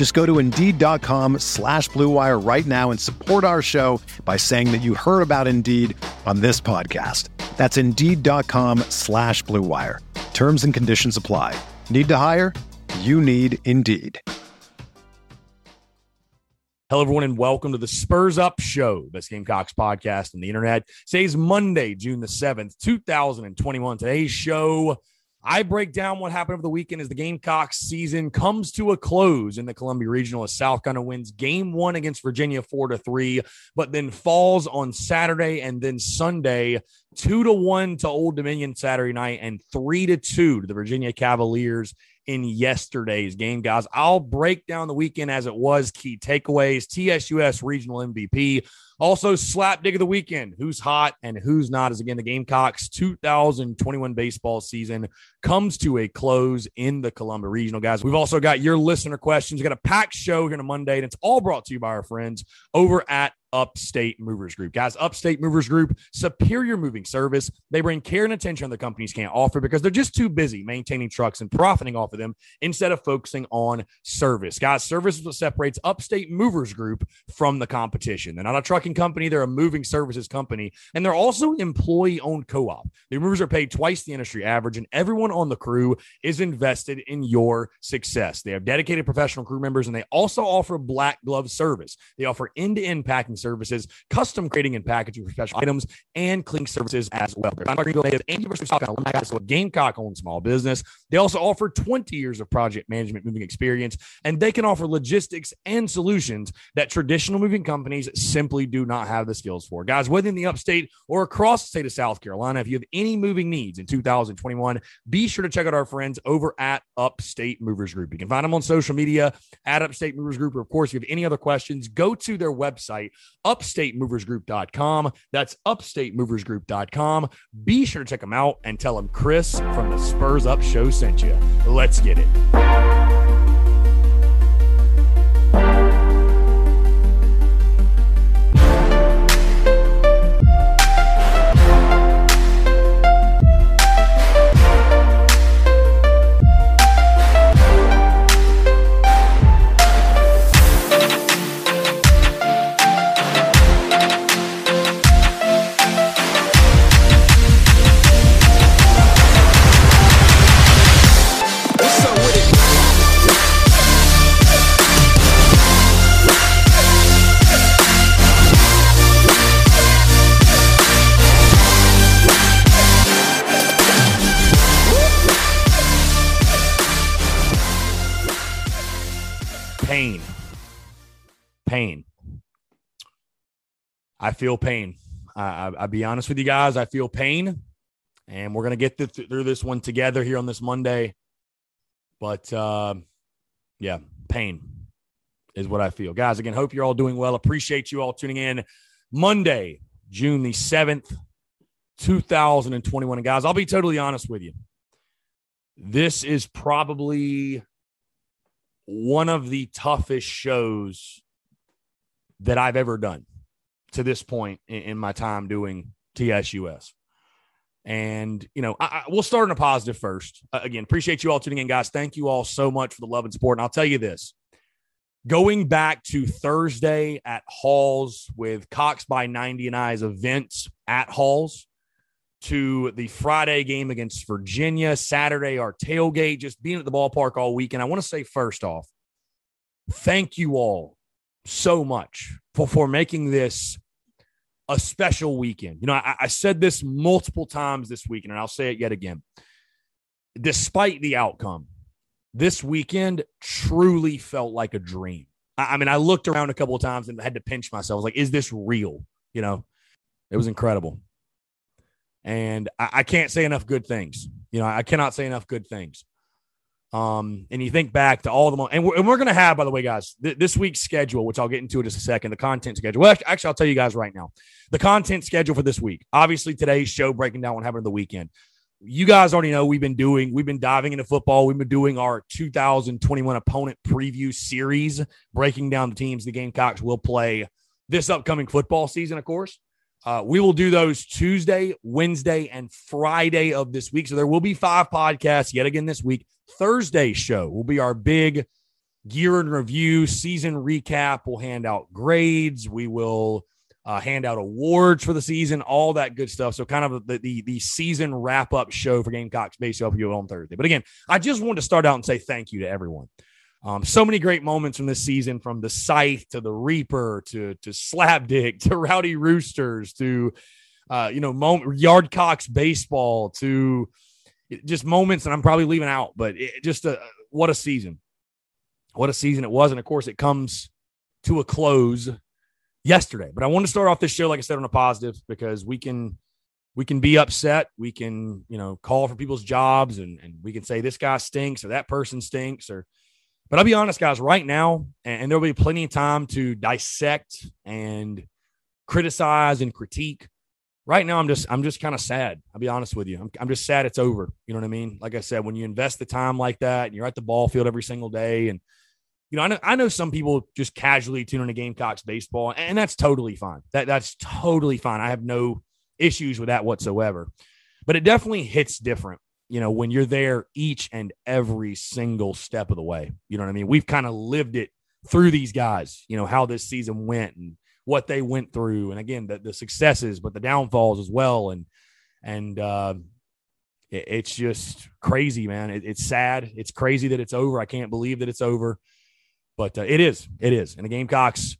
Just go to Indeed.com slash BlueWire right now and support our show by saying that you heard about Indeed on this podcast. That's Indeed.com slash BlueWire. Terms and conditions apply. Need to hire? You need Indeed. Hello, everyone, and welcome to the Spurs Up Show, best Gamecocks podcast on the internet. Today's Monday, June the 7th, 2021. Today's show, I break down what happened over the weekend as the Gamecocks season comes to a close in the Columbia Regional as South Carolina wins game one against Virginia four to three, but then falls on Saturday and then Sunday, two to one to Old Dominion Saturday night and three to two to the Virginia Cavaliers in yesterday's game, guys. I'll break down the weekend as it was, key takeaways, TSUS regional MVP, also slap dick of the weekend. Who's hot and who's not? As again, the Gamecocks 2021 baseball season comes to a close in the Columbia Regional, guys. We've also got your listener questions. We've got a packed show here on Monday, and it's all brought to you by our friends over at Upstate Movers Group. Guys, Upstate Movers Group, superior moving service. They bring care and attention the companies can't offer because they're just too busy maintaining trucks and profiting off of them instead of focusing on service. Guys, service is what separates Upstate Movers Group from the competition. They're not a trucking company, they're a moving services company, and they're also employee owned co op. The movers are paid twice the industry average, and everyone on the crew is invested in your success. They have dedicated professional crew members, and they also offer black glove service. They offer end to end packing services, custom creating and packaging for special items, and cleaning services as well. They're Greenville native and University of South Carolina, so a Gamecock owned small business. They also offer 20 years of project management moving experience, and they can offer logistics and solutions that traditional moving companies simply do not have the skills for. Guys, whether in the upstate or across the state of South Carolina, if you have any moving needs in 2021, be sure to check out our friends over at Upstate Movers Group. You can find them on social media at Upstate Movers Group. Or, of course, if you have any other questions, go to their website, upstatemoversgroup.com. That's upstatemoversgroup.com. Be sure to check them out and tell them Chris from the Spurs Up Show sent you. Let's get it. Pain. Pain. I feel pain. I, I, I'll be honest with you guys. I feel pain, and we're gonna get th- through this one together here on this Monday. But uh, yeah, pain is what I feel, guys. Again, hope you're all doing well. Appreciate you all tuning in. Monday, June the seventh, two thousand and twenty-one. And guys, I'll be totally honest with you. This is probably one of the toughest shows that I've ever done to this point in, in my time doing TSUS. And, you know, I, I, we'll start on a positive first. Uh, again, appreciate you all tuning in, guys. Thank you all so much for the love and support. And I'll tell you this going back to Thursday at Halls with Cox by 90 and I's events at Halls to the Friday game against Virginia, Saturday, our tailgate, just being at the ballpark all weekend. I want to say, first off, thank you all so much for, for making this a special weekend. You know, I, I said this multiple times this weekend, and I'll say it yet again. Despite the outcome, this weekend truly felt like a dream. I, I mean, I looked around a couple of times and had to pinch myself. I was like, is this real? You know, it was incredible. And I, I can't say enough good things. You know, I cannot say enough good things. Um, and you think back to all the, and we're, and we're going to have, by the way, guys, th- this week's schedule, which I'll get into in just a second, the content schedule. Well, actually, I'll tell you guys right now the content schedule for this week. Obviously, today's show breaking down what happened the weekend. You guys already know we've been doing, we've been diving into football. We've been doing our 2021 opponent preview series, breaking down the teams the Gamecocks will play this upcoming football season, of course. Uh, we will do those Tuesday, Wednesday, and Friday of this week. So there will be five podcasts yet again this week. Thursday show will be our big gear and review season recap. We'll hand out grades. We will uh, hand out awards for the season, all that good stuff. So kind of the the, the season wrap up show for Gamecocks Baseball you on Thursday. But again, I just wanted to start out and say thank you to everyone. Um, so many great moments from this season, from the Scythe to the Reaper to to Slapdick to Rowdy Roosters to uh, you know moment Yardcocks baseball to just moments that I'm probably leaving out, but it, just a what a season, what a season it was, and of course it comes to a close yesterday. But I want to start off this show, like I said, on a positive because we can we can be upset, we can you know call for people's jobs, and and we can say this guy stinks or that person stinks or but I'll be honest, guys, right now, and there'll be plenty of time to dissect and criticize and critique. Right now, I'm just I'm just kind of sad. I'll be honest with you. I'm, I'm just sad it's over. You know what I mean? Like I said, when you invest the time like that and you're at the ball field every single day, and you know, I know I know some people just casually tune into Gamecocks baseball, and that's totally fine. That that's totally fine. I have no issues with that whatsoever. But it definitely hits different you know, when you're there each and every single step of the way. You know what I mean? We've kind of lived it through these guys, you know, how this season went and what they went through. And again, the, the successes, but the downfalls as well. And, and, uh, it, it's just crazy, man. It, it's sad. It's crazy that it's over. I can't believe that it's over, but uh, it is. It is. And the Gamecocks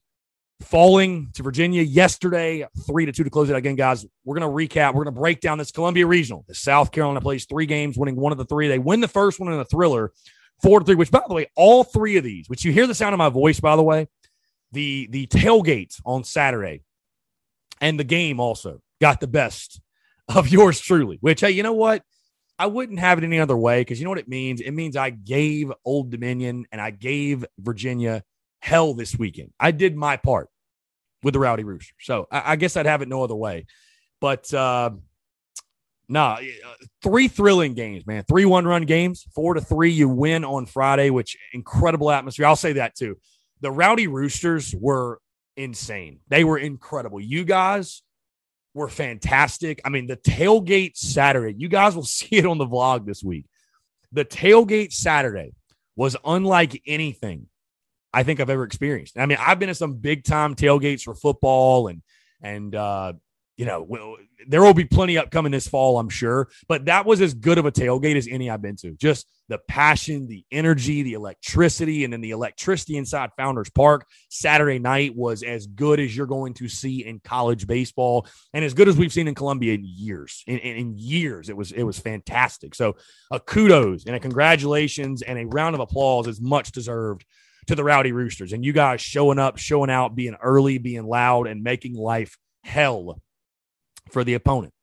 falling to Virginia yesterday, three to two to close it again, guys. We're going to recap. We're going to break down this Columbia Regional. The South Carolina plays three games, winning one of the three. They win the first one in a thriller, four to three. Which, by the way, all three of these, which you hear the sound of my voice, by the way, the the tailgate on Saturday and the game also got the best of yours truly. Which, hey, you know what? I wouldn't have it any other way because you know what it means. It means I gave Old Dominion and I gave Virginia hell this weekend. I did my part with the Rowdy Rooster. So I, I guess I'd have it no other way. But uh, nah, three thrilling games, man. Three one run games, four to three. You win on Friday, which incredible atmosphere. I'll say that too. The Rowdy Roosters were insane. They were incredible. You guys were fantastic. I mean, the tailgate Saturday, you guys will see it on the vlog this week. The tailgate Saturday was unlike anything I think I've ever experienced. I mean, I've been to some big time tailgates for football and and uh, you know, well, there will be plenty upcoming this fall, I'm sure. But that was as good of a tailgate as any I've been to. Just the passion, the energy, the electricity, and then the electricity inside Founders Park Saturday night was as good as you're going to see in college baseball, and as good as we've seen in Columbia in years. In, in, in years, it was it was fantastic. So, a kudos and a congratulations and a round of applause is much deserved to the Rowdy Roosters and you guys showing up, showing out, being early, being loud, and making life hell for the opponent.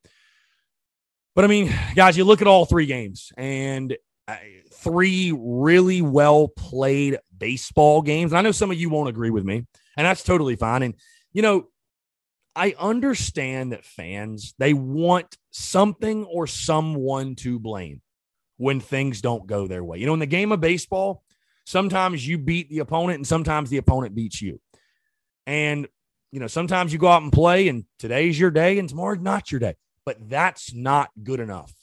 But I mean, guys, you look at all three games and uh, three really well played baseball games. And I know some of you won't agree with me, and that's totally fine. And, you know, I understand that fans, they want something or someone to blame when things don't go their way. You know, in the game of baseball, sometimes you beat the opponent and sometimes the opponent beats you. And, you know, sometimes you go out and play and today's your day and tomorrow's not your day. But that's not good enough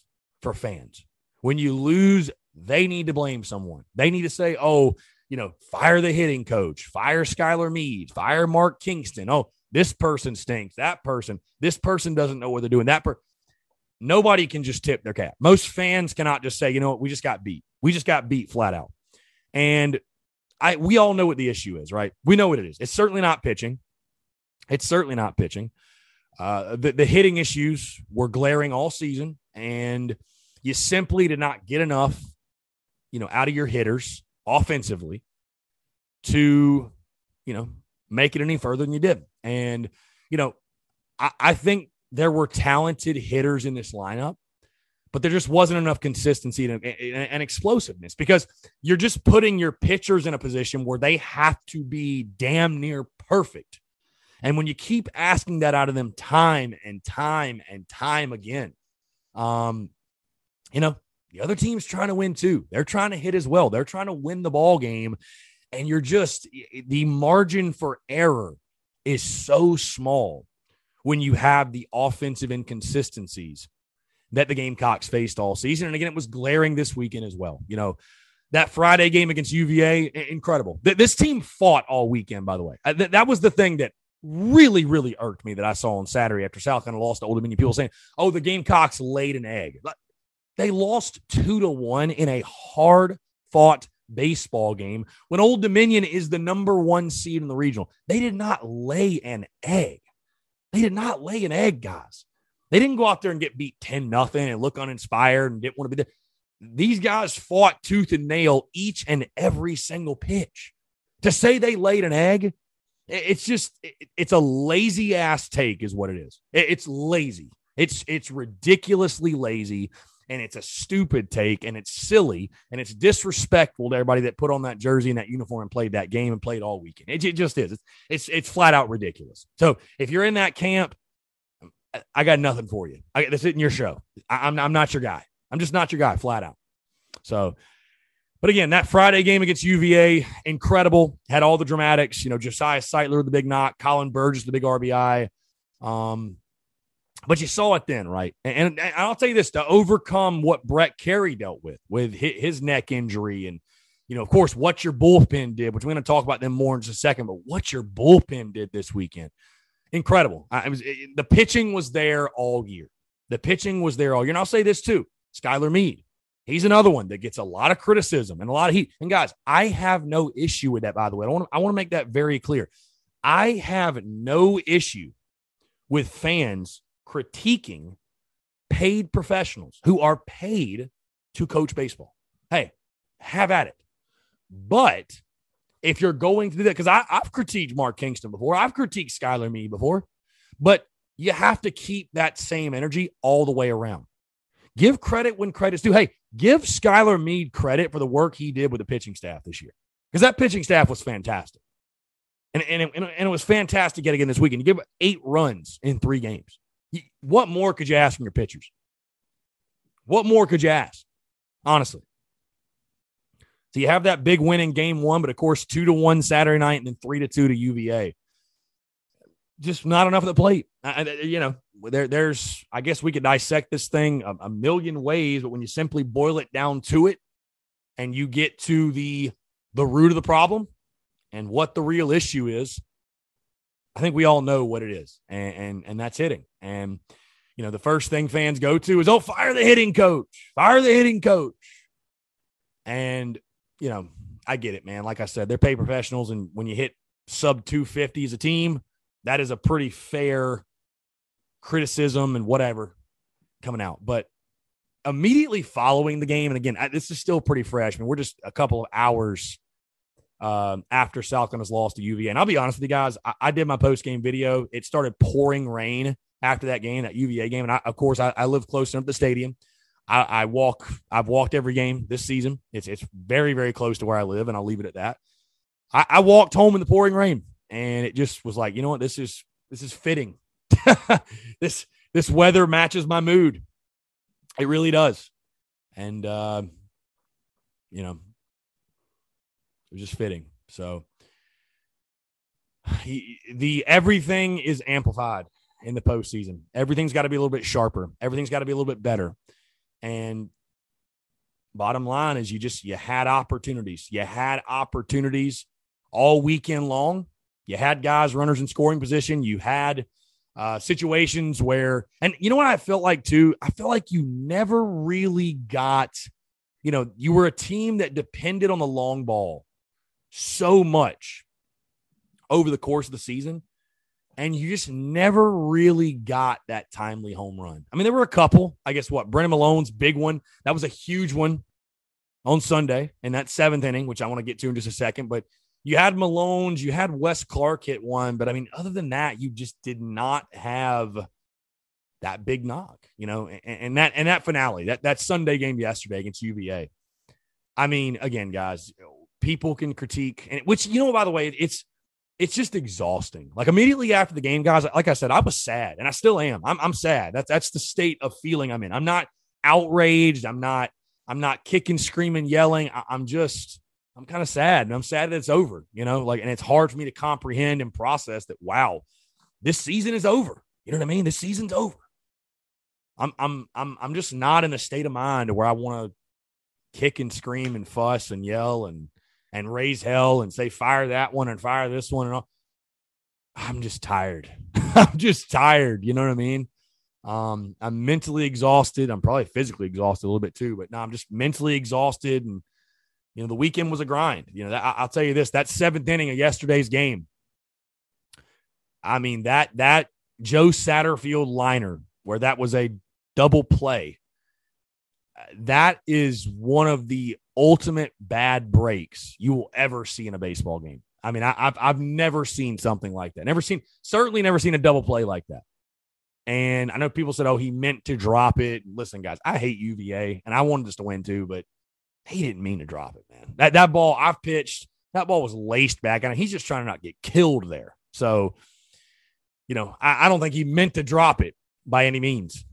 for fans. When you lose, they need to blame someone. They need to say, oh, you know, fire the hitting coach, fire Skylar Meade, fire Mark Kingston. Oh, this person stinks. That person, this person doesn't know what they're doing. That per nobody can just tip their cap. Most fans cannot just say, you know what, we just got beat. We just got beat flat out. And I we all know what the issue is, right? We know what it is. It's certainly not pitching. It's certainly not pitching. Uh, the, the hitting issues were glaring all season, and you simply did not get enough, you know, out of your hitters offensively to, you know, make it any further than you did. And, you know, I, I think there were talented hitters in this lineup, but there just wasn't enough consistency and, and, explosiveness because you're just putting your pitchers in a position where they have to be damn near perfect. And when you keep asking that out of them time and time and time again, um, you know, the other team's trying to win too. They're trying to hit as well. They're trying to win the ball game. And you're just the margin for error is so small when you have the offensive inconsistencies that the Gamecocks faced all season. And again, it was glaring this weekend as well. You know, that Friday game against UVA, incredible. This team fought all weekend, by the way. Uh, that was the thing that really, really irked me that I saw on Saturday after South Carolina lost to Old Dominion. People saying, oh, the Gamecocks laid an egg. They lost two to one in a hard fought baseball game when Old Dominion is the number one seed in the regional. They did not lay an egg. They did not lay an egg, guys. They didn't go out there and get beat 10 nothing and look uninspired and didn't want to be there. These guys fought tooth and nail each and every single pitch. To say they laid an egg, it's just it's a lazy ass take, is what it is. It's lazy. It's it's ridiculously lazy and it's a stupid take and it's silly and it's disrespectful to everybody that put on that jersey and that uniform and played that game and played all weekend. It, it just is. It's, it's, it's flat out ridiculous. So if you're in that camp, I got nothing for you. I, this isn't your show. I, I'm I'm not your guy. I'm just not your guy, flat out. So, but again, that Friday game against UVA, incredible. Had all the dramatics. You know, Josiah Sightler the big knock, Colin Burgess the big RBI. Um, but you saw it then, right? And, and, I'll tell you this to overcome what Brett Kerry dealt with, with his neck injury. And, you know, of course, what your bullpen did, which we're going to talk about them more in just a second, but what your bullpen did this weekend. Incredible. I was, it, the pitching was there all year. The pitching was there all year. And I'll say this too Skylar Meade, He's another one that gets a lot of criticism and a lot of heat. And guys, I have no issue with that, by the way. I want I want to make that very clear. I have no issue with fans critiquing paid professionals who are paid to coach baseball. Hey, have at it. But if you're going to do that, because I've critiqued Mark Kingston before, I've critiqued Skylar Meade before, but you have to keep that same energy all the way around. Give credit when credit's due. Hey, give Skylar Meade credit for the work he did with the pitching staff this year, because that pitching staff was fantastic. And, and, it, and it was fantastic yet again this weekend. You give eight runs in three games. What more could you ask from your pitchers? What more could you ask? Honestly. So you have that big win in game one, but of course, two to one Saturday night and then three to two to UVA. Just not enough at the plate. I, you know, there, there's, I guess we could dissect this thing a, a million ways, but when you simply boil it down to it and you get to the the root of the problem and what the real issue is, I think we all know what it is, and, and and, that's hitting. And you know, the first thing fans go to is, "Oh, fire the hitting coach! Fire the hitting coach!" And you know, I get it, man. Like I said, they're paid professionals, and when you hit sub 250 as a team, that is a pretty fair criticism and whatever coming out. But immediately following the game, and again, this is still pretty fresh. I mean, we're just a couple of hours um, after South Carolina's lost to UVA. And I'll be honest with you guys, I, I did my post game video. It started pouring rain after that game, that UVA game. And I, of course, I, I live close enough to the stadium. I, I, walk, I've walked every game this season. It's it's very, very close to where I live, and I'll leave it at that. I, I walked home in the pouring rain, and it just was like, you know what, this is this is fitting. this this weather matches my mood. It really does. And uh, you know, it was just fitting. So he, the everything is amplified in the postseason. Everything's got to be a little bit sharper. Everything's got to be a little bit better. And bottom line is you just you had opportunities. You had opportunities all weekend long. You had guys, runners in scoring position. You had uh, situations where, and you know what I felt like too? I felt like you never really got, you know, you were a team that depended on the long ball so much over the course of the season. And you just never really got that timely home run. I mean, there were a couple. I guess what Brennan Milone's big one that was a huge one on Sunday in that seventh inning, which I want to get to in just a second. But you had Milone's, you had Wes Clark hit one, but I mean, other than that, you just did not have that big knock, you know, and, and that and that finale, that that Sunday game yesterday against UVA. I mean, again, guys, people can critique, and which you know, by the way, it's it's just exhausting. Like immediately after the game, guys, like I said, I was sad and I still am. I'm, I'm sad. That's, that's the state of feeling I'm in. I'm not outraged. I'm not, I'm not kicking, screaming, yelling. I, I'm just, I'm kind of sad and I'm sad that it's over, you know, like, and it's hard for me to comprehend and process that, wow, this season is over. You know what I mean? This season's over. I'm, I'm, I'm, I'm just not in a state of mind where I want to kick and scream and fuss and yell and, and raise hell and say fire that one and fire this one and all. I'm just tired. I'm just tired. You know what I mean? Um, I'm mentally exhausted. I'm probably physically exhausted a little bit too, but now I'm just mentally exhausted. And you know, the weekend was a grind. You know, that, I'll tell you this: that seventh inning of yesterday's game. I mean that that Joe Satterfield liner where that was a double play. That is one of the ultimate bad breaks you will ever see in a baseball game. I mean, I, have I've never seen something like that. Never seen, certainly never seen a double play like that. And I know people said, "Oh, he meant to drop it." Listen, guys, I hate UVA, and I wanted us to win too, but he didn't mean to drop it, man. That that ball I've pitched, that ball was laced back, and he's just trying to not get killed there. So, you know, I, I don't think he meant to drop it by any means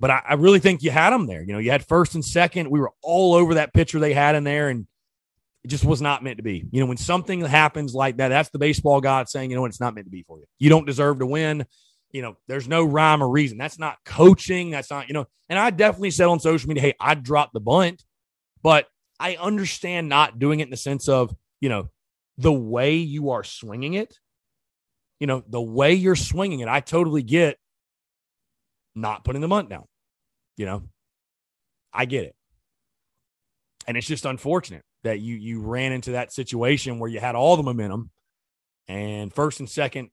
but I, I, really think you had them there. You know, you had first and second. We were all over that pitcher they had in there, and it just was not meant to be. You know, when something happens like that, that's the baseball god saying, you know, it's not meant to be for you. You don't deserve to win. You know, there's no rhyme or reason. That's not coaching. That's not, you know, and I definitely said on social media, hey, I dropped the bunt, but I understand not doing it in the sense of, you know, the way you are swinging it, you know, the way you're swinging it. I totally get not putting the bunt down. You know, I get it. And it's just unfortunate that you you ran into that situation where you had all the momentum and first and second,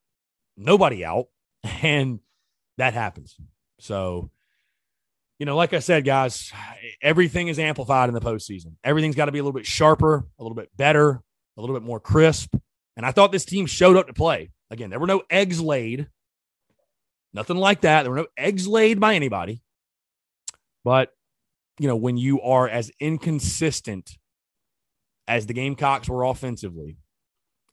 nobody out, and that happens. So, you know, like I said, guys, everything is amplified in the postseason. Everything's got to be a little bit sharper, a little bit better, a little bit more crisp. And I thought this team showed up to play. Again, there were no eggs laid, nothing like that. There were no eggs laid by anybody. But, you know, when you are as inconsistent as the Gamecocks were offensively,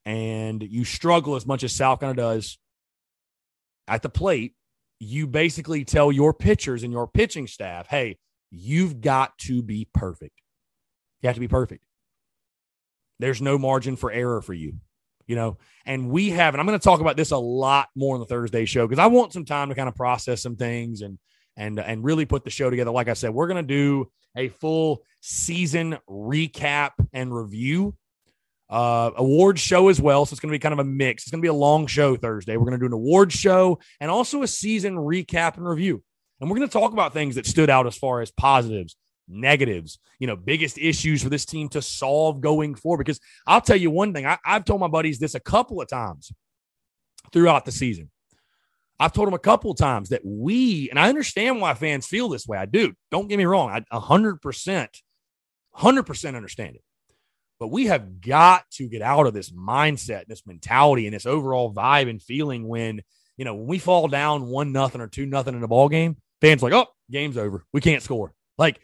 and you struggle as much as South Carolina does at the plate, you basically tell your pitchers and your pitching staff, hey, you've got to be perfect. You have to be perfect. There's no margin for error for you, you know. And we have, and I'm going to talk about this a lot more on the Thursday show because I want some time to kind of process some things and and and really put the show together. Like I said, we're going to do a full season recap and review uh, award show as well. So it's going to be kind of a mix. It's going to be a long show Thursday. We're going to do an award show and also a season recap and review. And we're going to talk about things that stood out as far as positives, negatives, you know, biggest issues for this team to solve going forward. Because I'll tell you one thing, I, I've told my buddies this a couple of times throughout the season. I've told them a couple of times that we, and I understand why fans feel this way. I do. Don't get me wrong. I 100%, 100% understand it. But we have got to get out of this mindset, this mentality, and this overall vibe and feeling when, you know, when we fall down one nothing or two nothing in a ball game, fans like, oh, game's over. We can't score. Like,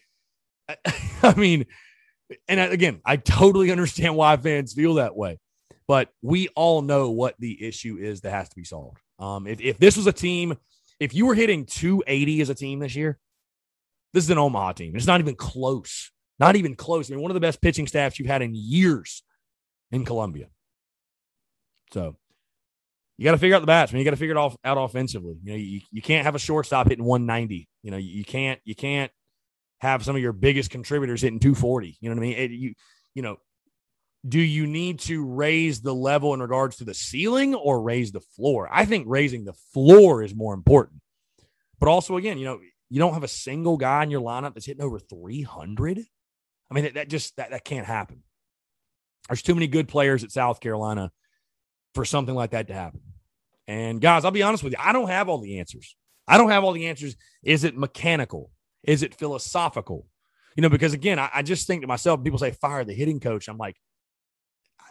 I mean, and again, I totally understand why fans feel that way. But we all know what the issue is that has to be solved. Um, if, if this was a team, if you were hitting 280 as a team this year, this is an Omaha team. It's not even close. Not even close. I mean, one of the best pitching staffs you've had in years in Columbia. So you got to figure out the bats. I mean, you got to figure it off out offensively. You know, you, you can't have a shortstop hitting 190. You know, you, you can't you can't have some of your biggest contributors hitting 240. You know what I mean? It, you you know, do you need to raise the level in regards to the ceiling or raise the floor? I think raising the floor is more important. But also, again, you know, you don't have a single guy in your lineup that's hitting over 300. I mean, that, that just that, that can't happen. There's too many good players at South Carolina for something like that to happen. And guys, I'll be honest with you, I don't have all the answers. I don't have all the answers. Is it mechanical? Is it philosophical? You know, because again, I, I just think to myself, people say fire the hitting coach. I'm like,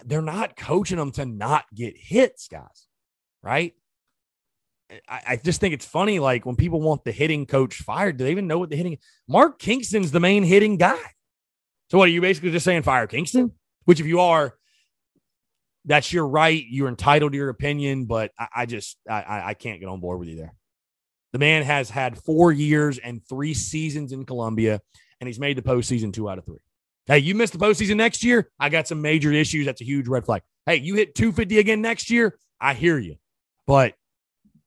they're not coaching them to not get hits, guys. Right? I, I, just think it's funny. Like when people want the hitting coach fired, do they even know what the hitting? Mark Kingston's the main hitting guy. So what are you basically just saying? Fire Kingston? Which, if you are, that's your right. You're entitled to your opinion, but I, I just I, I can't get on board with you there. The man has had four years and three seasons in Columbia, and he's made the postseason two out of three. Hey, you missed the postseason next year. I got some major issues. That's a huge red flag. Hey, you hit 250 again next year. I hear you, but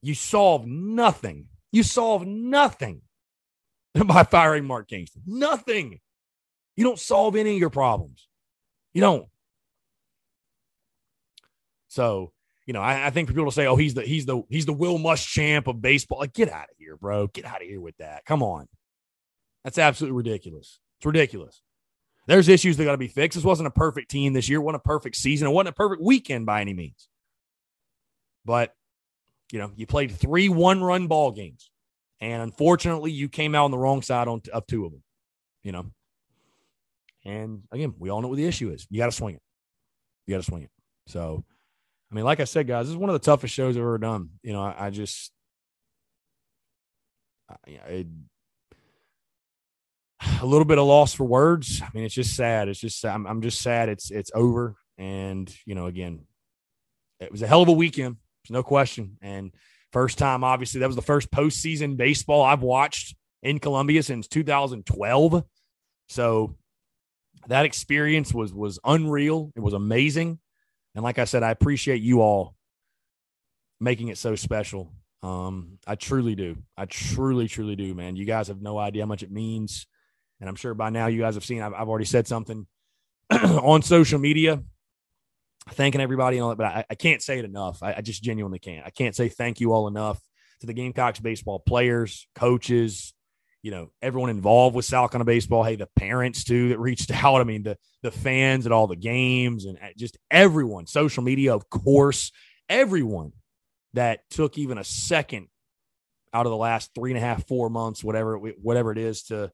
you solve nothing. You solve nothing by firing Mark Kingston. Nothing. You don't solve any of your problems. You don't. So, you know, I, I, think for people to say, "Oh, he's the he's the he's the Will Muschamp of baseball," like, get out of here, bro. Get out of here with that. Come on, that's absolutely ridiculous. It's ridiculous. There's issues that got to be fixed. This wasn't a perfect team this year. It wasn't a perfect season. It wasn't a perfect weekend by any means. But you know, you played three one run ball games, and unfortunately, you came out on the wrong side on of two of them. You know, and again, we all know what the issue is. You got to swing it. You got to swing it. So, I mean, like I said, guys, this is one of the toughest shows I've ever done. You know, I, I just, I, a little bit of loss for words. I mean, it's just sad. It's just, I'm, I'm just sad. It's, it's over. And, you know, again, it was a hell of a weekend. There's no question. And first time, obviously, that was the first postseason baseball I've watched in Columbia since 2012. So that experience was was unreal. It was amazing. And like I said, I appreciate you all making it so special. Um, I truly do. I truly, truly do, man. You guys have no idea how much it means. And I'm sure by now you guys have seen, I've, I've already said something on social media thanking everybody and all that, but I, I can't say it enough. I, I, just genuinely can't. I can't say thank you all enough to the Gamecocks baseball players, coaches, you know, everyone involved with South Carolina baseball. Hey, the parents too that reached out. I mean, the the fans at all the games and uh, just everyone, social media, of course, everyone that took even a second out of the last three and a half, four months, whatever whatever it is, to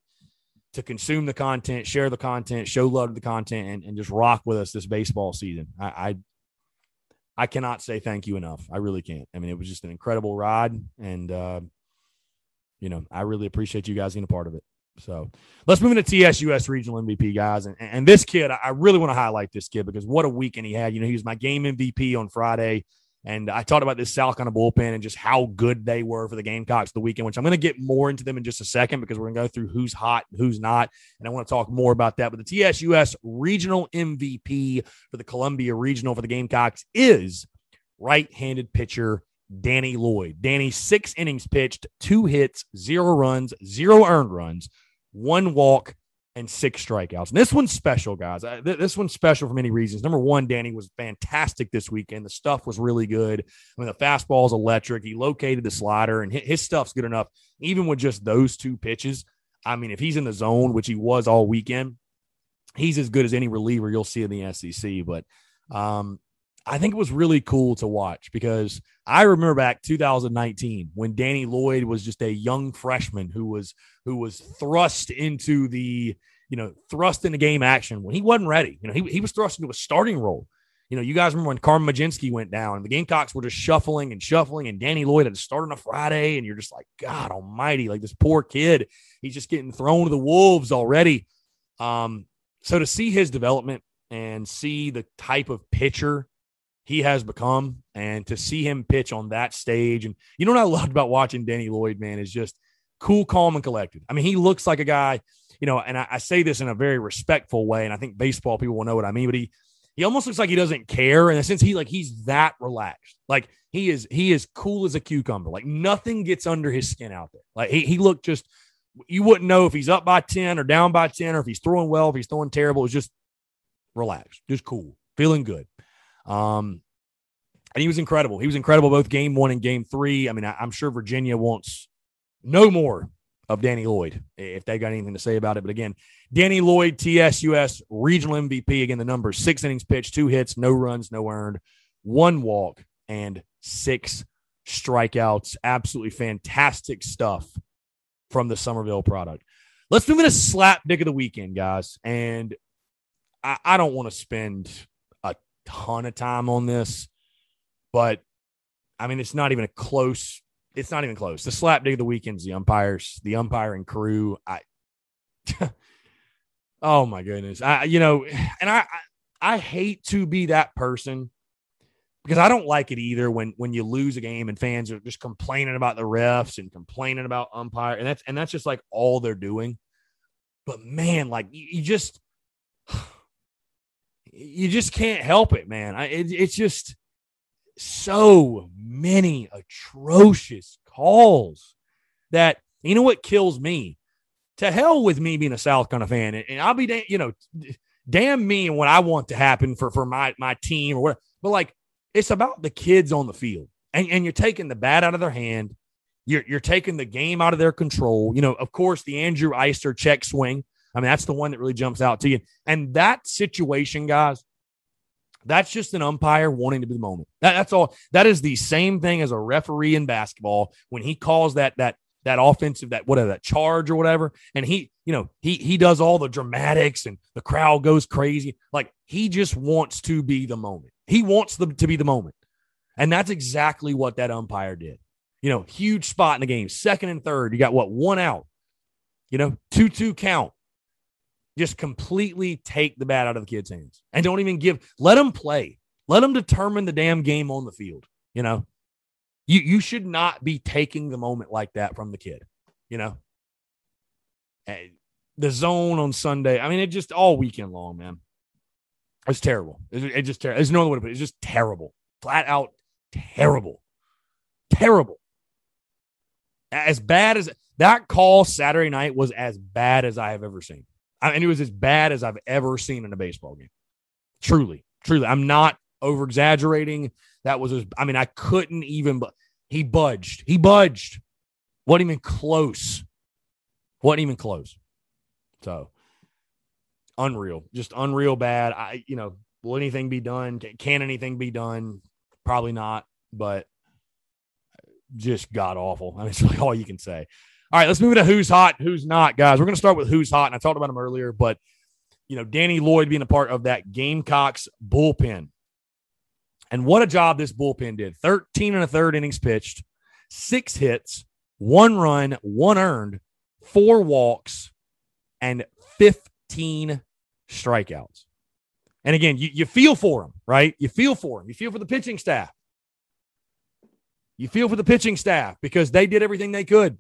to consume the content, share the content, show love to the content, and, and just rock with us this baseball season. I, I, I cannot say thank you enough. I really can't. I mean, it was just an incredible ride, and uh, you know, I really appreciate you guys being a part of it. So let's move into TSUS regional MVP, guys. And, and this kid, I really want to highlight this kid because what a weekend he had. You know, he was my game MVP on Friday. And I talked about this South Carolina bullpen and just how good they were for the Gamecocks the weekend, which I'm going to get more into them in just a second because we're going to go through who's hot who's not. And I want to talk more about that. But the TSUS regional MVP for the Columbia Regional for the Gamecocks is right handed pitcher Danny Lloyd. Danny, six innings pitched, two hits, zero runs, zero earned runs, one walk, and six strikeouts. And this one's special, guys. this one's special for many reasons. Number one, Danny was fantastic this weekend. The stuff was really good. I mean, the fastball is electric. He located the slider, and his stuff's good enough. Even with just those two pitches, I mean, if he's in the zone, which he was all weekend, he's as good as any reliever you'll see in the SEC. But um, I think it was really cool to watch because I remember back 2019 when Danny Lloyd was just a young freshman who was who was thrust into the you know thrust into game action when he wasn't ready. You know he he was thrust into a starting role. You know, you guys remember when Carmen Mlodzinski went down and the Gamecocks were just shuffling and shuffling, and Danny Lloyd had to start on a Friday, and you're just like, God Almighty, like this poor kid, he's just getting thrown to the wolves already. Um, so to see his development and see the type of pitcher he has become and to see him pitch on that stage and you know what I loved about watching Danny Lloyd man is just cool calm and collected. I mean he looks like a guy you know and I, I, say this in a very respectful way and I think baseball people will know what I mean but he he almost looks like he doesn't care in a sense he like he's that relaxed. Like he is he is cool as a cucumber. Like nothing gets under his skin out there. Like he, he looked just you wouldn't know if he's up by 10 or down by 10 or if he's throwing well if he's throwing terrible. It's just relaxed just cool feeling good um, and he was incredible. He was incredible both game one and game three. I mean, I, am sure Virginia wants no more of Danny Lloyd if they got anything to say about it. But again, Danny Lloyd, TSUS regional MVP. Again, the number six innings pitched, two hits, no runs, no earned, one walk, and six strikeouts. Absolutely fantastic stuff from the Summerville product. Let's move into slap dick of the weekend, guys. And I, I don't want to spend ton of time on this, but I mean, it's not even a close. It's not even close. The slap dick of the weekend's the umpires, the umpiring crew. I, oh my goodness, I you know, and I, I I hate to be that person because I don't like it either when when you lose a game and fans are just complaining about the refs and complaining about umpire and that's and that's just like all they're doing. But man, like you, you just you just can't help it, man. I, it, it's just so many atrocious calls that you know what kills me. To hell with me being a South Carolina fan, and, and I'll be, you know, damn me and what I want to happen for for my my team or whatever. But like it's about the kids on the field, and, and you're taking the bat out of their hand. You're, you're taking the game out of their control. You know, of course, the Andrew Eyster check swing. I mean, that's the one that really jumps out to you. And that situation, guys, that's just an umpire wanting to be the moment. That, that's all. That is the same thing as a referee in basketball when he calls that that that offensive that whatever that charge or whatever, and he you know he he does all the dramatics and the crowd goes crazy. Like he just wants to be the moment. He wants them to be the moment. And that's exactly what that umpire did. You know, huge spot in the game, second and third. You got what, one out, you know, 2 2 count. Just completely take the bat out of the kid's hands and don't even give, let them play. Let them determine the damn game on the field. You know, you, you should not be taking the moment like that from the kid, you know. Eh, the zone on Sunday, I mean, it just all weekend long, man. It's terrible. It's, it just terrible. There's no other way to put it. It's just terrible. Flat out terrible. Terrible. As bad as that call Saturday night was as bad as I have ever seen. I mean, it was as bad as I've ever seen in a baseball game. Truly, truly. I'm not over exaggerating. That was, I mean, I couldn't even, but he budged. He budged. Wasn't even close. Wasn't even close. So, unreal, just unreal bad. I, you know, will anything be done? Can anything be done? Probably not, but just god awful. I mean, it's really all you can say. All right, let's move to who's hot, who's not, guys. We're going to start with who's hot, and I talked about him earlier, but you know, Danny Lloyd being a part of that Gamecocks bullpen. And what a job this bullpen did. 13 and a third innings pitched, six hits, one run, one earned, four walks, and 15 strikeouts. And again, you, you feel for him, right? You feel for him. You feel for the pitching staff. You feel for the pitching staff because they did everything they could.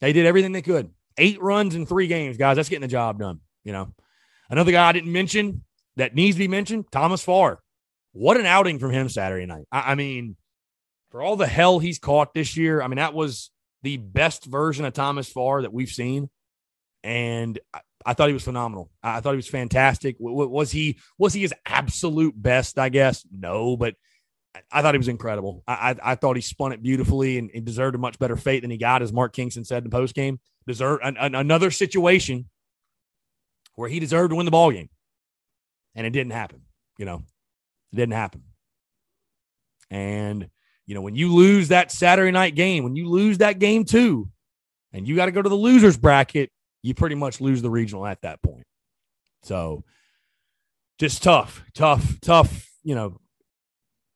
They did everything they could. Eight runs in three games, guys. That's getting the job done. You know, another guy I didn't mention that needs to be mentioned, Thomas Farr. What an outing from him Saturday night. I, I mean, for all the hell he's caught this year, I mean, that was the best version of Thomas Farr that we've seen. And I thought he was phenomenal. I thought he was fantastic. Was he was he his absolute best? I guess no, but I thought he was incredible. I, I, I thought he spun it beautifully and, and, deserved a much better fate than he got, as Mark Kingston said in the post game. Deserve an, an, another situation where he deserved to win the ball game, and it didn't happen. You know, it didn't happen. And you know, when you lose that Saturday night game, when you lose that game too, and you got to go to the losers bracket, you pretty much lose the regional at that point. So just tough, tough, tough, you know,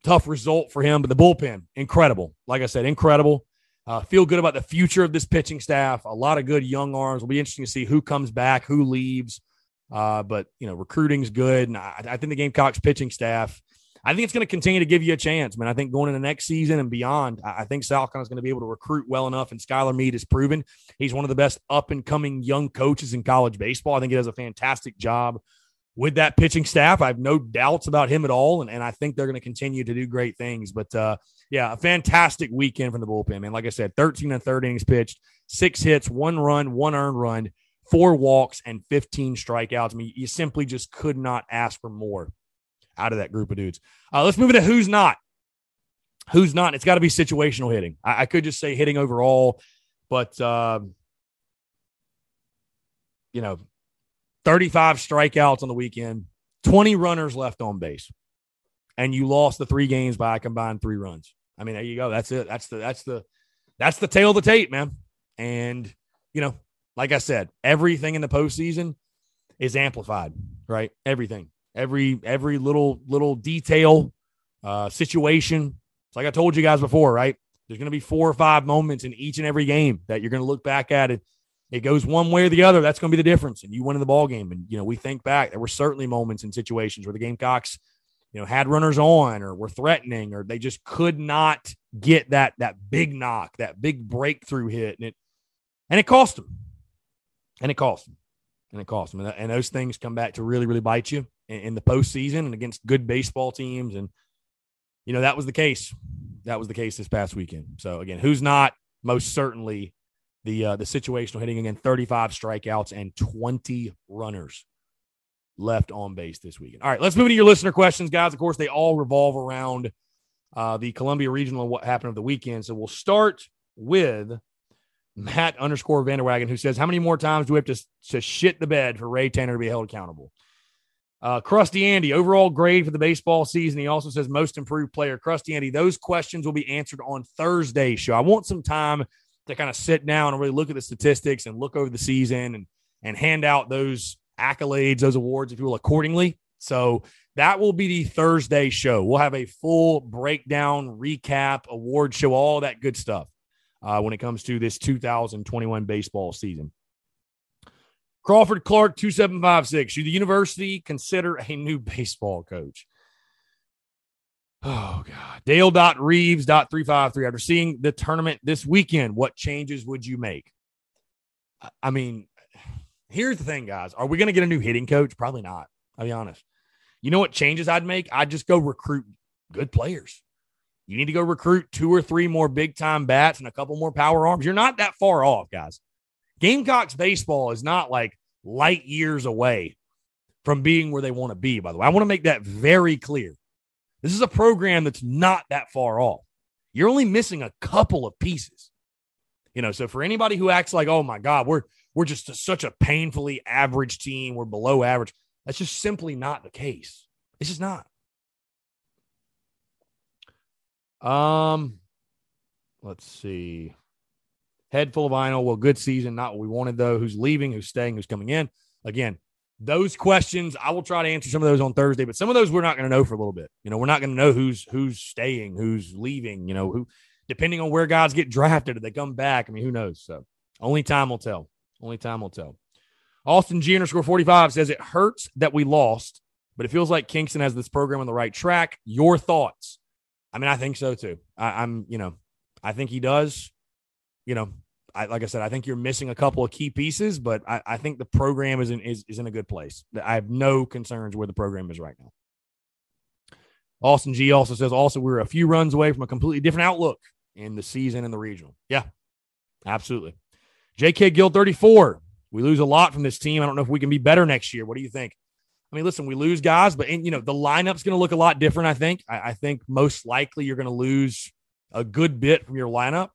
tough result for him. But the bullpen, incredible. Like I said, incredible. Uh, feel good about the future of this pitching staff. A lot of good young arms. Will be interesting to see who comes back, who leaves. Uh, but you know, recruiting's good, and I, I think the Gamecocks pitching staff I think it's going to continue to give you a chance, man. I think going into next season and beyond, I think South Carolina is going to be able to recruit well enough. And Skylar Meade has proven he's one of the best up and coming young coaches in college baseball. I think he does a fantastic job with that pitching staff. I have no doubts about him at all. And, and I think they're going to continue to do great things. But uh, yeah, a fantastic weekend from the bullpen, man. Like I said, 13 and third innings pitched, six hits, one run, one earned run, four walks, and 15 strikeouts. I mean, you simply just could not ask for more out of that group of dudes. Uh, let's move into who's not. Who's not? It's got to be situational hitting. I, I, could just say hitting overall, but uh, you know, 35 strikeouts on the weekend, 20 runners left on base, and you lost the three games by a combined three runs. I mean, there you go. That's it. That's the that's the that's the tale of the tape, man. And you know, like I said, everything in the postseason is amplified, right? Everything, every every little little detail, uh, situation. It's like I told you guys before, right? There's going to be four or five moments in each and every game that you're going to look back at it. It goes one way or the other. That's going to be the difference. And you win in the ball game. And you know, we think back. There were certainly moments in situations where the Gamecocks, you know, had runners on or were threatening, or they just could not get that that big knock, that big breakthrough hit, and it and it cost them. And it cost them. And it cost them. And, and those things come back to really, really bite you in, in the postseason and against good baseball teams. And you know that was the case that was the case this past weekend. So again, who's not most certainly the uh, the situational hitting again, 35 strikeouts and 20 runners left on base this weekend. All right, let's move into your listener questions, guys. Of course, they all revolve around uh, the Columbia Regional and what happened over the weekend. So we'll start with Matt underscore Vanderwagon, who says, "How many more times do we have to to shit the bed for Ray Tanner to be held accountable?" Uh, Krusty Andy, overall grade for the baseball season. He also says most improved player. Krusty Andy, those questions will be answered on Thursday show. I want some time to kind of sit down and really look at the statistics and look over the season and and hand out those accolades, those awards, if you will, accordingly. So that will be the Thursday show. We'll have a full breakdown, recap, award show, all that good stuff uh, when it comes to this 2021 baseball season. Crawford Clark, 2756. Should the university consider a new baseball coach? Oh, God. Dale.reeves.353. After seeing the tournament this weekend, what changes would you make? I mean, here's the thing, guys. Are we going to get a new hitting coach? Probably not. I'll be honest. You know what changes I'd make? I'd just go recruit good players. You need to go recruit two or three more big time bats and a couple more power arms. You're not that far off, guys. Gamecocks baseball is not like light years away from being where they want to be, by the way. I want to make that very clear. This is a program that's not that far off. You're only missing a couple of pieces. You know, so for anybody who acts like, oh my God, we're we're just a, such a painfully average team, we're below average. That's just simply not the case. It's just not. Um, let's see. Head full of vinyl. Well, good season. Not what we wanted, though. Who's leaving? Who's staying? Who's coming in? Again, those questions, I will try to answer some of those on Thursday, but some of those we're not going to know for a little bit. You know, we're not going to know who's who's staying, who's leaving, you know, who depending on where guys get drafted, if they come back. I mean, who knows? So only time will tell. Only time will tell. Austin G underscore 45 says it hurts that we lost, but it feels like Kingston has this program on the right track. Your thoughts? I mean, I think so too. I, I'm, you know, I think he does you know, I, like I said, I think you're missing a couple of key pieces, but I, I think the program is in is, is in a good place. I have no concerns where the program is right now. Austin G also says also we're a few runs away from a completely different outlook in the season and the regional. Yeah, absolutely. JK Gill 34. We lose a lot from this team. I don't know if we can be better next year. What do you think? I mean, listen, we lose guys, but you know the lineup's going to look a lot different. I think. I, I think most likely you're going to lose a good bit from your lineup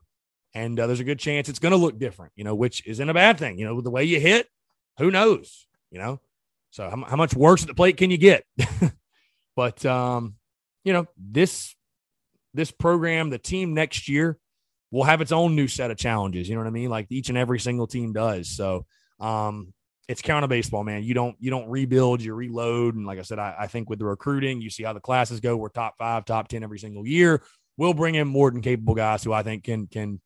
and uh, there's a good chance it's going to look different, you know, which isn't a bad thing. You know, the way you hit, who knows, you know? So how, how much worse at the plate can you get? but, um, you know, this, this program, the team next year will have its own new set of challenges. You know what I mean? Like each and every single team does. So, um, it's counter baseball, man. You don't you don't rebuild, you reload. And like I said, I, I, think with the recruiting, you see how the classes go. We're top five, top ten every single year. We'll bring in more than capable guys who I think can can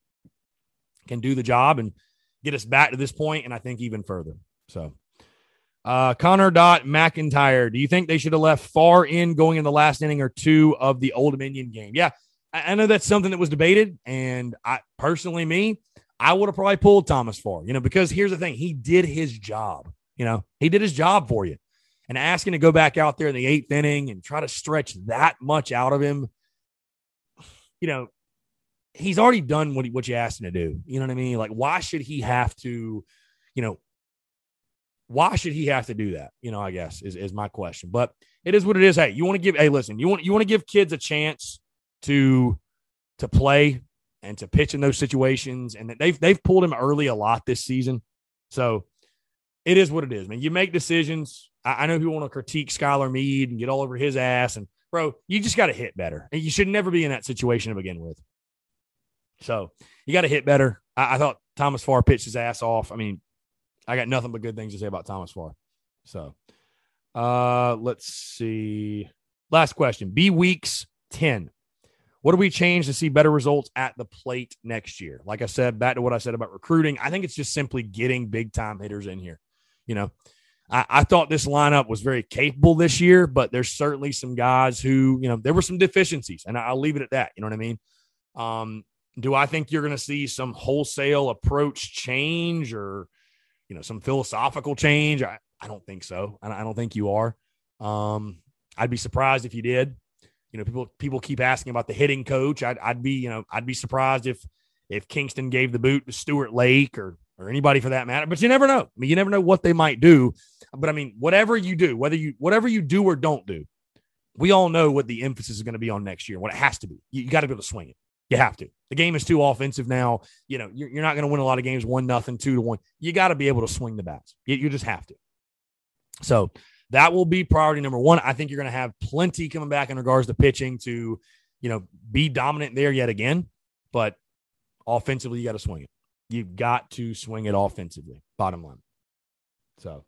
can do the job and get us back to this point, and I think even further. So, uh, Connor Dot McIntyre, do you think they should have left Farr in going in the last inning or two of the Old Dominion game? Yeah, I, I know that's something that was debated, and I personally, me, I would have probably pulled Thomas Farr, you know, because here's the thing: he did his job. You know, he did his job for you, and asking to go back out there in the eighth inning and try to stretch that much out of him, you know, he's already done what, he, what you asked him to do. You know what I mean? Like, why should he have to, you know, why should he have to do that? You know, I guess is, is my question. But it is what it is. Hey, you want to give hey, listen, you want you want to give kids a chance to to play and to pitch in those situations. And they've they've pulled him early a lot this season. So it is what it is, man. You make decisions. I, I know people want to critique Skylar Meade and get all over his ass. And bro, you just got to hit better. And you should never be in that situation to begin with. So you got to hit better. I, I, thought Thomas Farr pitched his ass off. I mean, I got nothing but good things to say about Thomas Farr. So uh let's see. Last question. B weeks 10. What do we change to see better results at the plate next year? Like I said, back to what I said about recruiting, I think it's just simply getting big time hitters in here. You know, I, I, thought this lineup was very capable this year, but there's certainly some guys who, you know, there were some deficiencies, and I'll leave it at that. You know what I mean? Um, do I think you're going to see some wholesale approach change or, you know, some philosophical change? I, I don't think so. I, I don't think you are. Um, I'd be surprised if you did you know, people people keep asking about the hitting coach. I'd, I'd be, you know, I'd be surprised if if Kingston gave the boot to Stuart Lake or or anybody for that matter. But you never know. I mean, you never know what they might do. But I mean, whatever you do, whether you whatever you do or don't do, we all know what the emphasis is going to be on next year. What it has to be. You, you got to be able to swing it. You have to. The game is too offensive now. You know, you're, you're not going to win a lot of games one nothing, two to one. You got to be able to swing the bats. You, you just have to. So that will be priority number one. I think you're going to have plenty coming back in regards to pitching to, you know, be dominant there yet again. But offensively, you got to swing it. You've got to swing it offensively, bottom line. So,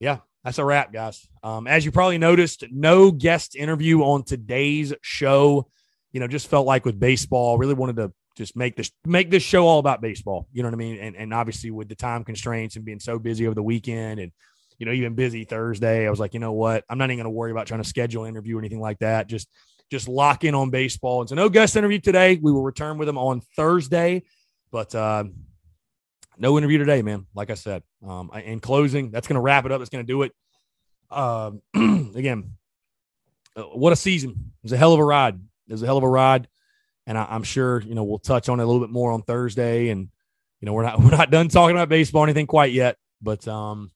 yeah, that's a wrap, guys. Um, as you probably noticed, no guest interview on today's show. You know, just felt like with baseball, really wanted to just make this make this show all about baseball. You know what I mean? And and obviously with the time constraints and being so busy over the weekend and you know, even busy Thursday. I was like, you know what? I'm not even going to worry about trying to schedule an interview or anything like that. Just just lock in on baseball. And so no guest interview today. We will return with them on Thursday, but uh, no interview today, man. Like I said, um, in closing, that's going to wrap it up. That's going to do it. Uh, again, uh, what a season! It was a hell of a ride. It was a hell of a ride, and I, am sure you know we'll touch on it a little bit more on Thursday. And you know we're not we're not done talking about baseball or anything quite yet, but um,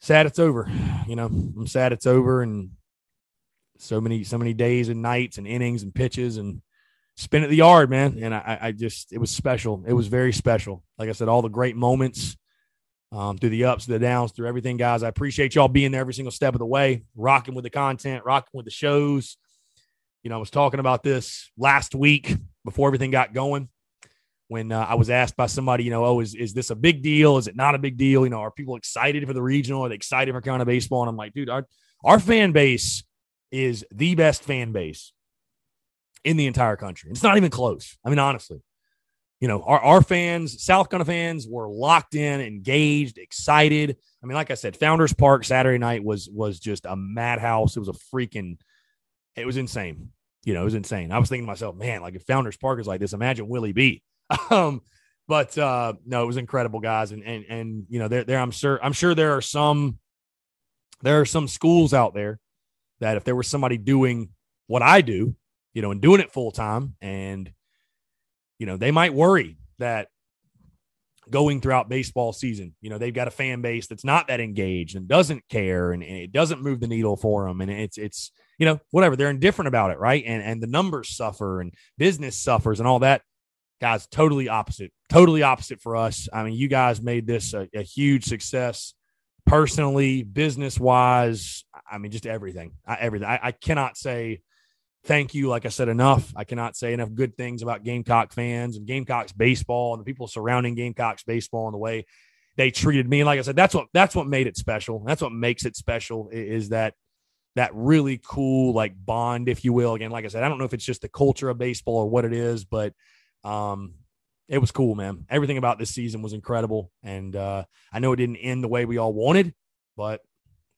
sad it's over. You know, I'm sad it's over and so many, so many days and nights and innings and pitches and spin at the yard, man. And I, I just, it was special. It was very special. Like I said, all the great moments um, through the ups, the downs, through everything, guys. I appreciate y'all being there every single step of the way, rocking with the content, rocking with the shows. You know, I was talking about this last week before everything got going when uh, I was asked by somebody, you know, oh, is, is this a big deal? Is it not a big deal? You know, are people excited for the regional? Are they excited for Carolina baseball? And I'm like, dude, our, our fan base is the best fan base in the entire country. It's not even close. I mean, honestly, you know, our, our fans, South Carolina fans were locked in, engaged, excited. I mean, like I said, Founders Park Saturday night was was just a madhouse. It was a freaking, it was insane. You know, it was insane. I was thinking to myself, man, like if Founders Park is like this, imagine Willie B. Um, but uh, no, it was incredible, guys, and and and you know, there there I'm sure I'm sure there are some there are some schools out there that if there was somebody doing what I do, you know, and doing it full time, and you know, they might worry that going throughout baseball season, you know, they've got a fan base that's not that engaged and doesn't care, and, and it doesn't move the needle for them, and it's it's you know whatever they're indifferent about it, right? And and the numbers suffer and business suffers and all that guys, totally opposite, totally opposite for us. I mean, you guys made this a, a huge success personally, business wise. I mean, just everything, I, everything. I, I, cannot say thank you, like I said, enough. I cannot say enough good things about Gamecock fans and Gamecocks baseball and the people surrounding Gamecocks baseball and the way they treated me. And like I said, that's what that's what made it special. That's what makes it special is that that really cool like bond, if you will. Again, like I said, I don't know if it's just the culture of baseball or what it is, but um, it was cool, man. Everything about this season was incredible, and uh, I know it didn't end the way we all wanted, but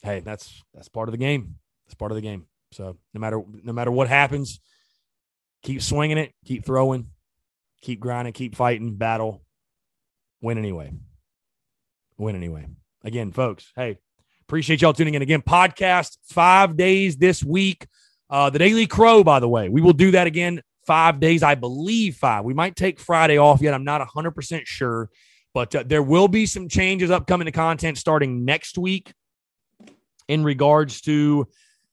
hey, that's that's part of the game. It's part of the game. So no matter no matter what happens, keep swinging it, keep throwing, keep grinding, keep fighting, battle, win anyway. Win anyway. Again, folks, hey, appreciate y'all tuning in again. Podcast five days this week. Uh, the Daily Crow, by the way, we will do that again five days, I believe five. We might take Friday off yet. I'm not 100% sure, but uh, there will be some changes upcoming to content starting next week in regards to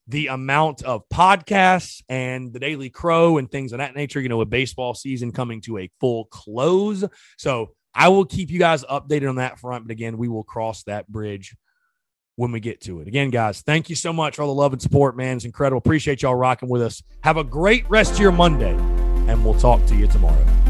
the amount of podcasts and the Daily Crow and things of that nature, you know, with baseball season coming to a full close. So I will keep you guys updated on that front. But again, we will cross that bridge when we get to it. Again, guys, thank you so much for all the love and support, man. It's incredible. Appreciate y'all rocking with us. Have a great rest of your Monday, and we'll talk to you tomorrow.